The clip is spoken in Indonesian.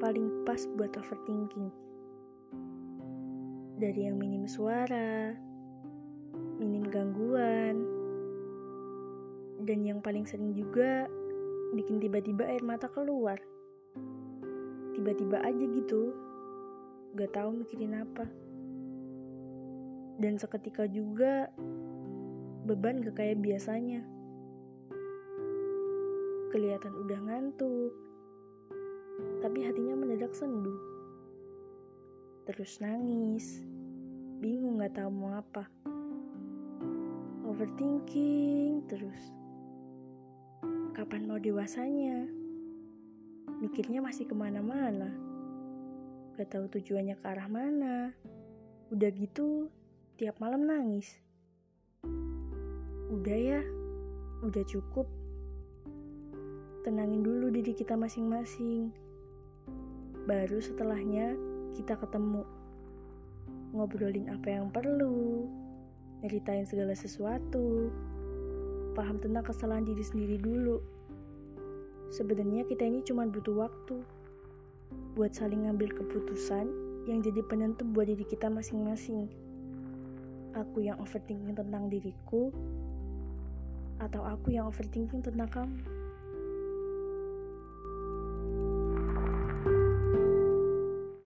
paling pas buat overthinking. Dari yang minim suara, minim gangguan, dan yang paling sering juga bikin tiba-tiba air mata keluar. Tiba-tiba aja gitu, gak tahu mikirin apa. Dan seketika juga beban gak kayak biasanya. Kelihatan udah ngantuk, tapi hatinya mendadak sendu. Terus nangis, bingung gak tahu mau apa. Overthinking terus. Kapan mau dewasanya? Mikirnya masih ke mana-mana. Gak tahu tujuannya ke arah mana. Udah gitu, tiap malam nangis. Udah ya, udah cukup. Tenangin dulu diri kita masing-masing. Baru setelahnya kita ketemu. Ngobrolin apa yang perlu, nyeritain segala sesuatu, paham tentang kesalahan diri sendiri dulu. Sebenarnya kita ini cuma butuh waktu buat saling ngambil keputusan yang jadi penentu buat diri kita masing-masing aku yang overthinking tentang diriku atau aku yang overthinking tentang kamu.